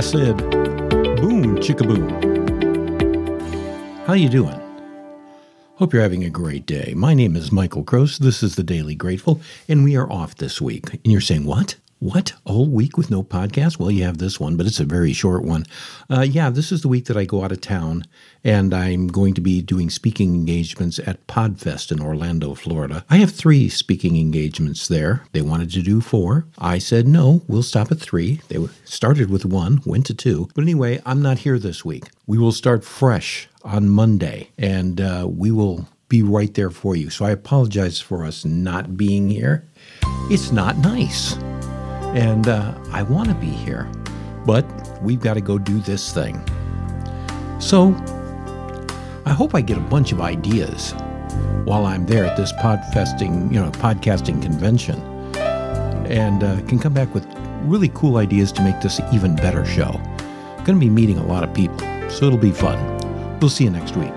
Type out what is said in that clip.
said, "Boom, chicka boom." How you doing? Hope you're having a great day. My name is Michael Gross. This is the Daily Grateful, and we are off this week. And you're saying, "What? What? A whole week with no podcast?" Well, you have this one, but it's a very short one. Uh, yeah, this is the week that I go out of town, and I'm going to be doing speaking engagements at Podfest in Orlando, Florida. I have three speaking engagements there. They wanted to do four. I said, "No, we'll stop at three. They started with one, went to two. But anyway, I'm not here this week. We will start fresh on Monday, and uh, we will be right there for you. So I apologize for us not being here. It's not nice. And uh, I want to be here, but we've got to go do this thing. So I hope I get a bunch of ideas while I'm there at this podfesting, you know, podcasting convention, and uh, can come back with really cool ideas to make this even better show. Going to be meeting a lot of people, so it'll be fun. We'll see you next week.